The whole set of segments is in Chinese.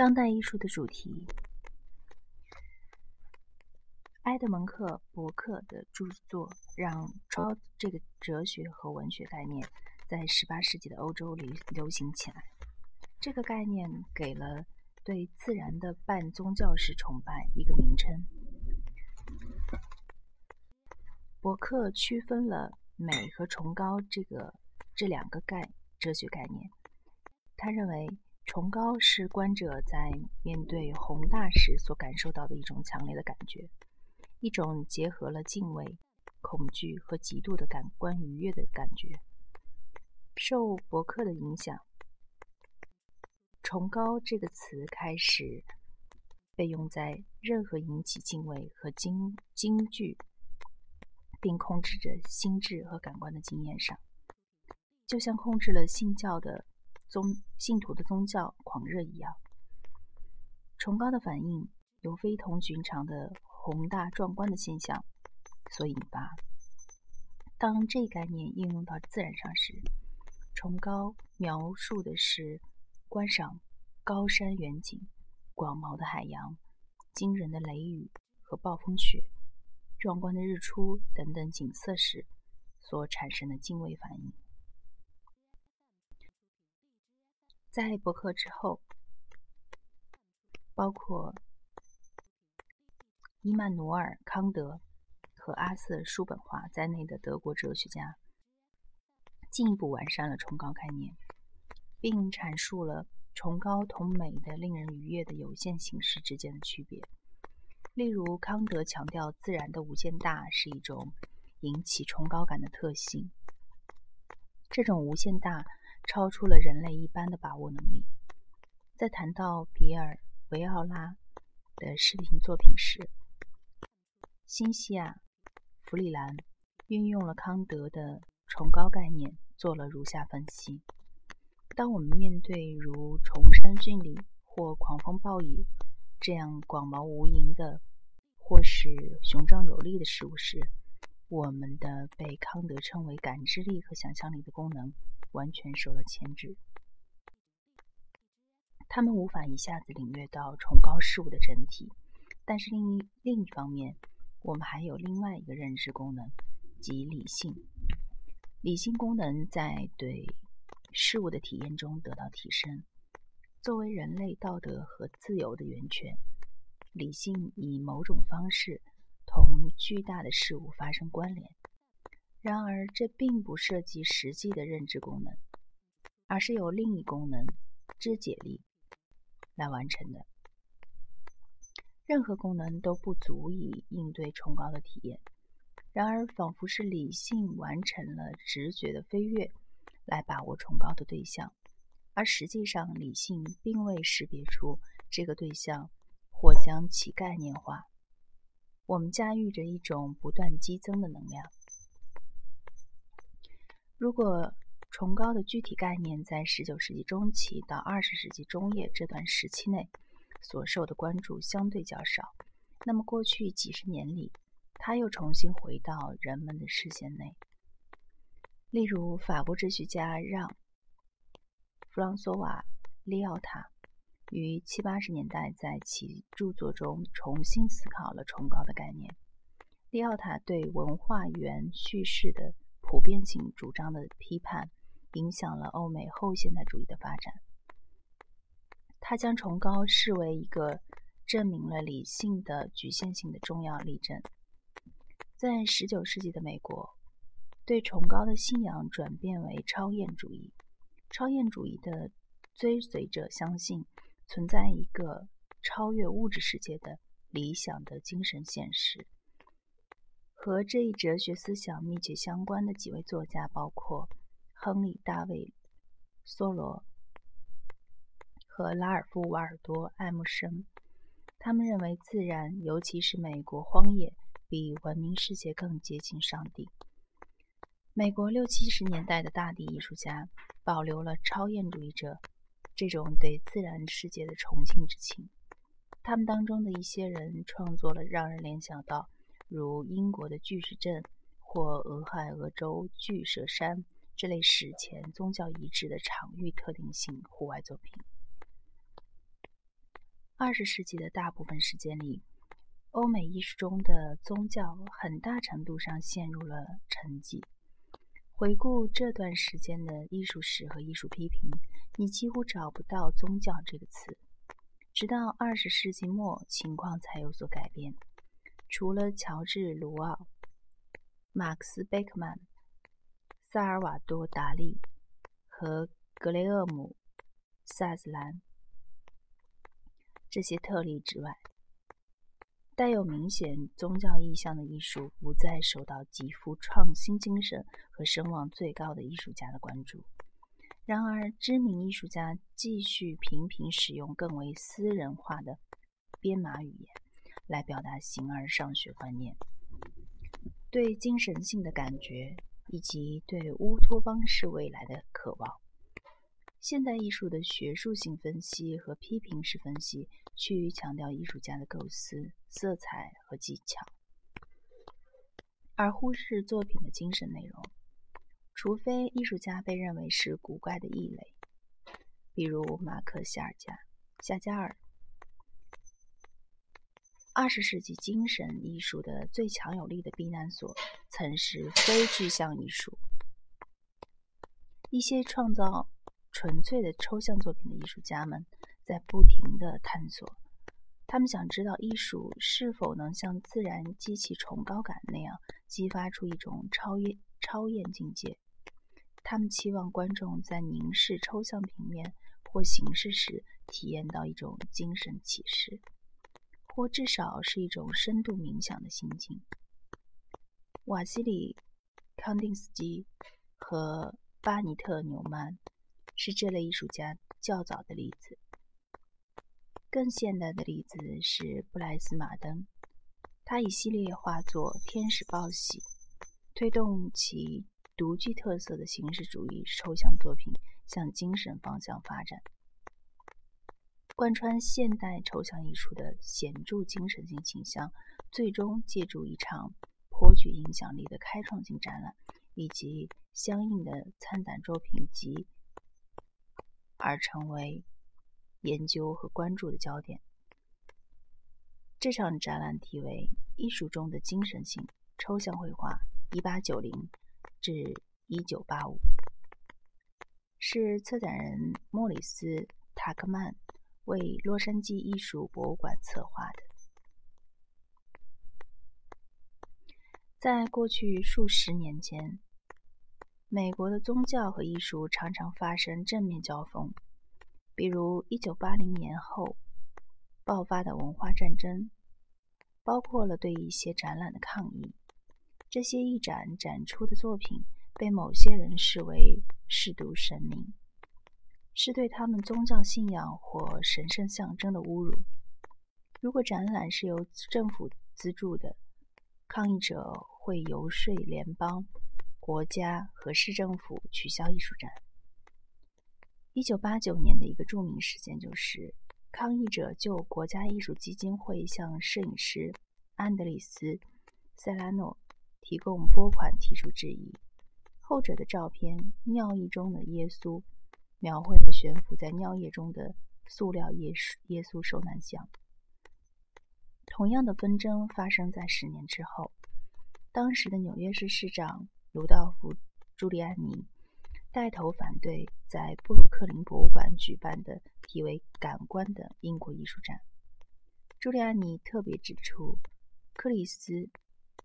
当代艺术的主题。埃德蒙·克·伯克的著作让超这个哲学和文学概念在18世纪的欧洲里流行起来。这个概念给了对自然的半宗教式崇拜一个名称。伯克区分了美和崇高这个这两个概哲学概念。他认为，崇高是观者在面对宏大时所感受到的一种强烈的感觉。一种结合了敬畏、恐惧和极度的感官愉悦的感觉。受伯克的影响，“崇高”这个词开始被用在任何引起敬畏和惊惊惧，并控制着心智和感官的经验上，就像控制了信教的宗信徒的宗教狂热一样。崇高的反应由非同寻常的。宏大壮观的现象所引发。当这一概念应用到自然上时，崇高描述的是观赏高山远景、广袤的海洋、惊人的雷雨和暴风雪、壮观的日出等等景色时所产生的敬畏反应。在伯克之后，包括。伊曼努尔·康德和阿瑟·叔本华在内的德国哲学家进一步完善了崇高概念，并阐述了崇高同美的令人愉悦的有限形式之间的区别。例如，康德强调自然的无限大是一种引起崇高感的特性，这种无限大超出了人类一般的把握能力。在谈到比尔·维奥拉的视频作品时，新西亚弗里兰运用了康德的崇高概念，做了如下分析：当我们面对如崇山峻岭或狂风暴雨这样广袤无垠的，或是雄壮有力的事物时，我们的被康德称为感知力和想象力的功能完全受了牵制。他们无法一下子领略到崇高事物的整体，但是另一另一方面。我们还有另外一个认知功能，即理性。理性功能在对事物的体验中得到提升。作为人类道德和自由的源泉，理性以某种方式同巨大的事物发生关联。然而，这并不涉及实际的认知功能，而是由另一功能——知解力来完成的。任何功能都不足以应对崇高的体验，然而，仿佛是理性完成了直觉的飞跃，来把握崇高的对象，而实际上，理性并未识别出这个对象或将其概念化。我们驾驭着一种不断激增的能量。如果崇高的具体概念在19世纪中期到20世纪中叶这段时期内，所受的关注相对较少，那么过去几十年里，它又重新回到人们的视线内。例如，法国哲学家让·弗朗索瓦·利奥塔于七八十年代在其著作中重新思考了崇高的概念。利奥塔对文化源叙事的普遍性主张的批判，影响了欧美后现代主义的发展。他将崇高视为一个证明了理性的局限性的重要例证。在十九世纪的美国，对崇高的信仰转变为超验主义。超验主义的追随者相信存在一个超越物质世界的理想的精神现实。和这一哲学思想密切相关的几位作家包括亨利·大卫·梭罗。和拉尔夫·瓦尔多·爱默生，他们认为自然，尤其是美国荒野，比文明世界更接近上帝。美国六七十年代的大地艺术家保留了超验主义者这种对自然世界的崇敬之情。他们当中的一些人创作了让人联想到如英国的巨石阵或俄亥俄州巨蛇山这类史前宗教遗址的场域特定性户外作品。二十世纪的大部分时间里，欧美艺术中的宗教很大程度上陷入了沉寂。回顾这段时间的艺术史和艺术批评，你几乎找不到“宗教”这个词。直到二十世纪末，情况才有所改变。除了乔治·卢奥、马克思·贝克曼、萨尔瓦多·达利和格雷厄姆·萨斯兰这些特例之外，带有明显宗教意象的艺术不再受到极富创新精神和声望最高的艺术家的关注。然而，知名艺术家继续频频使用更为私人化的编码语言来表达形而上学观念、对精神性的感觉以及对乌托邦式未来的渴望。现代艺术的学术性分析和批评式分析趋于强调艺术家的构思。色彩和技巧，而忽视作品的精神内容。除非艺术家被认为是古怪的异类，比如马克·夏尔加、夏加尔。二十世纪精神艺术的最强有力的避难所，曾是非具象艺术。一些创造纯粹的抽象作品的艺术家们，在不停地探索。他们想知道艺术是否能像自然激起崇高感那样激发出一种超越超验境界。他们期望观众在凝视抽象平面或形式时体验到一种精神启示，或至少是一种深度冥想的心境。瓦西里·康定斯基和巴尼特·纽曼是这类艺术家较早的例子。更现代的例子是布莱斯·马登，他以系列画作《天使报喜》推动其独具特色的形式主义抽象作品向精神方向发展。贯穿现代抽象艺术的显著精神性倾向，最终借助一场颇具影响力的开创性展览以及相应的参展作品集而成为。研究和关注的焦点。这场展览题为《艺术中的精神性：抽象绘画 （1890 至 1985）》，是策展人莫里斯·塔克曼为洛杉矶艺术博物馆策划的。在过去数十年间，美国的宗教和艺术常常发生正面交锋。比如，1980年后爆发的文化战争，包括了对一些展览的抗议。这些一展展出的作品被某些人视为亵渎神明，是对他们宗教信仰或神圣象征的侮辱。如果展览是由政府资助的，抗议者会游说联邦、国家和市政府取消艺术展。一九八九年的一个著名事件就是，抗议者就国家艺术基金会向摄影师安德里斯·塞拉诺提供拨款提出质疑。后者的照片《尿液中的耶稣》描绘了悬浮在尿液中的塑料耶稣耶稣受难像。同样的纷争发生在十年之后，当时的纽约市市长鲁道夫·朱利安尼。带头反对在布鲁克林博物馆举办的题为“感官”的英国艺术展。朱利安尼特别指出，克里斯·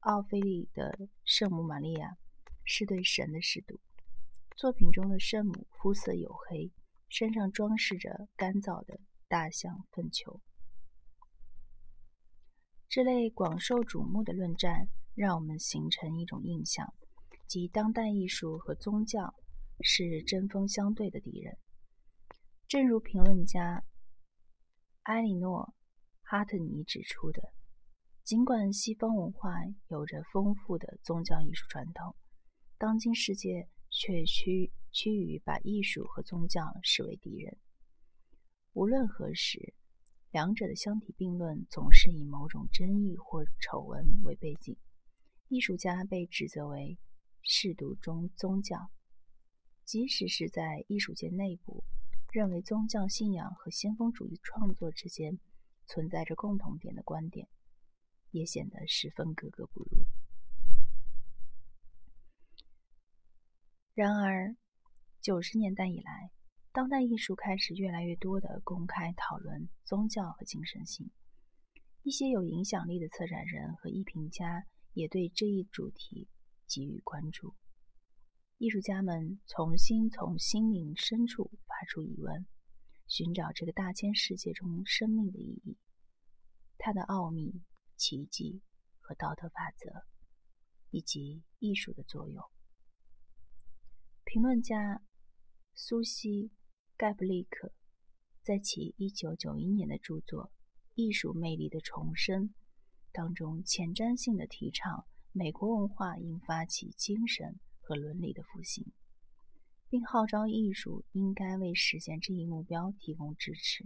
奥菲利的《圣母玛利亚》是对神的亵渎。作品中的圣母肤色黝黑，身上装饰着干燥的大象粪球。这类广受瞩目的论战，让我们形成一种印象，即当代艺术和宗教。是针锋相对的敌人。正如评论家埃里诺·哈特尼指出的，尽管西方文化有着丰富的宗教艺术传统，当今世界却趋趋于把艺术和宗教视为敌人。无论何时，两者的相提并论总是以某种争议或丑闻为背景。艺术家被指责为亵渎中宗教。即使是在艺术界内部，认为宗教信仰和先锋主义创作之间存在着共同点的观点，也显得十分格格不入。然而，九十年代以来，当代艺术开始越来越多的公开讨论宗教和精神性。一些有影响力的策展人和艺评家也对这一主题给予关注。艺术家们重新从心灵深处发出疑问，寻找这个大千世界中生命的意义、它的奥秘、奇迹和道德法则，以及艺术的作用。评论家苏西·盖布利克在其1991年的著作《艺术魅力的重生》当中，前瞻性的提倡美国文化应发起精神和伦理的复兴，并号召艺术应该为实现这一目标提供支持。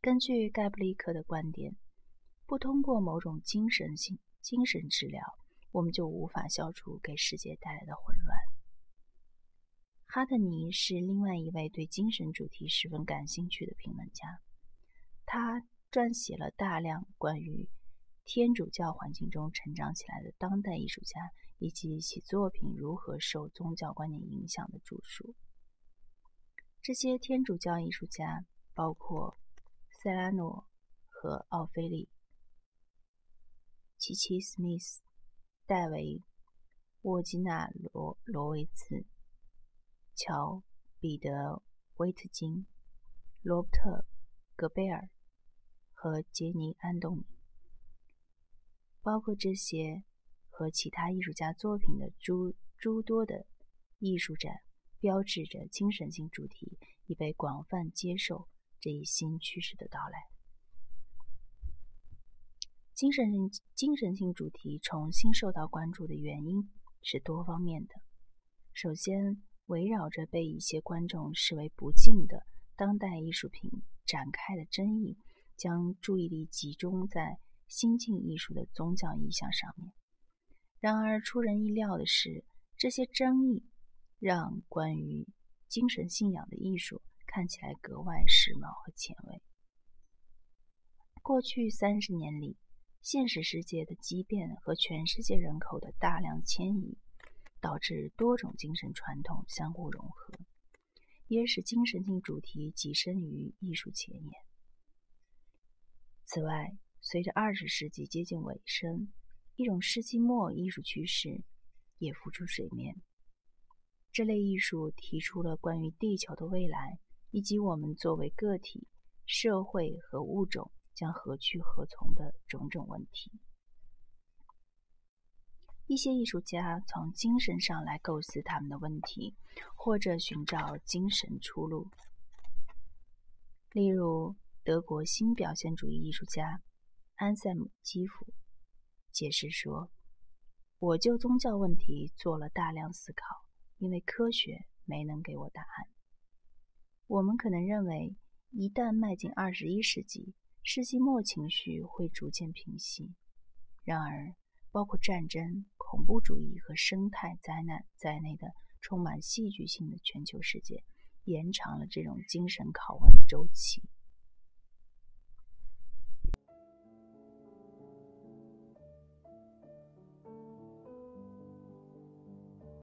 根据盖布利克的观点，不通过某种精神性精神治疗。我们就无法消除给世界带来的混乱。哈特尼是另外一位对精神主题十分感兴趣的评论家，他撰写了大量关于天主教环境中成长起来的当代艺术家以及其作品如何受宗教观念影响的著述。这些天主教艺术家包括塞拉诺和奥菲利、奇奇·史密斯。戴维·沃基纳罗罗维茨、乔·彼得·威特金、罗伯特·戈贝尔和杰尼·安东尼，包括这些和其他艺术家作品的诸诸多的艺术展，标志着精神性主题已被广泛接受这一新趋势的到来。精神性精神性主题重新受到关注的原因是多方面的。首先，围绕着被一些观众视为不敬的当代艺术品展开的争议，将注意力集中在新晋艺术的宗教意象上面。然而，出人意料的是，这些争议让关于精神信仰的艺术看起来格外时髦和前卫。过去三十年里，现实世界的畸变和全世界人口的大量迁移，导致多种精神传统相互融合，也使精神性主题跻身于艺术前沿。此外，随着二十世纪接近尾声，一种世纪末艺术趋势也浮出水面。这类艺术提出了关于地球的未来，以及我们作为个体、社会和物种。将何去何从的种种问题，一些艺术家从精神上来构思他们的问题，或者寻找精神出路。例如，德国新表现主义艺术家安塞姆·基夫解释说：“我就宗教问题做了大量思考，因为科学没能给我答案。我们可能认为，一旦迈进二十一世纪。”世纪末情绪会逐渐平息，然而，包括战争、恐怖主义和生态灾难在内的充满戏剧性的全球世界，延长了这种精神拷问的周期。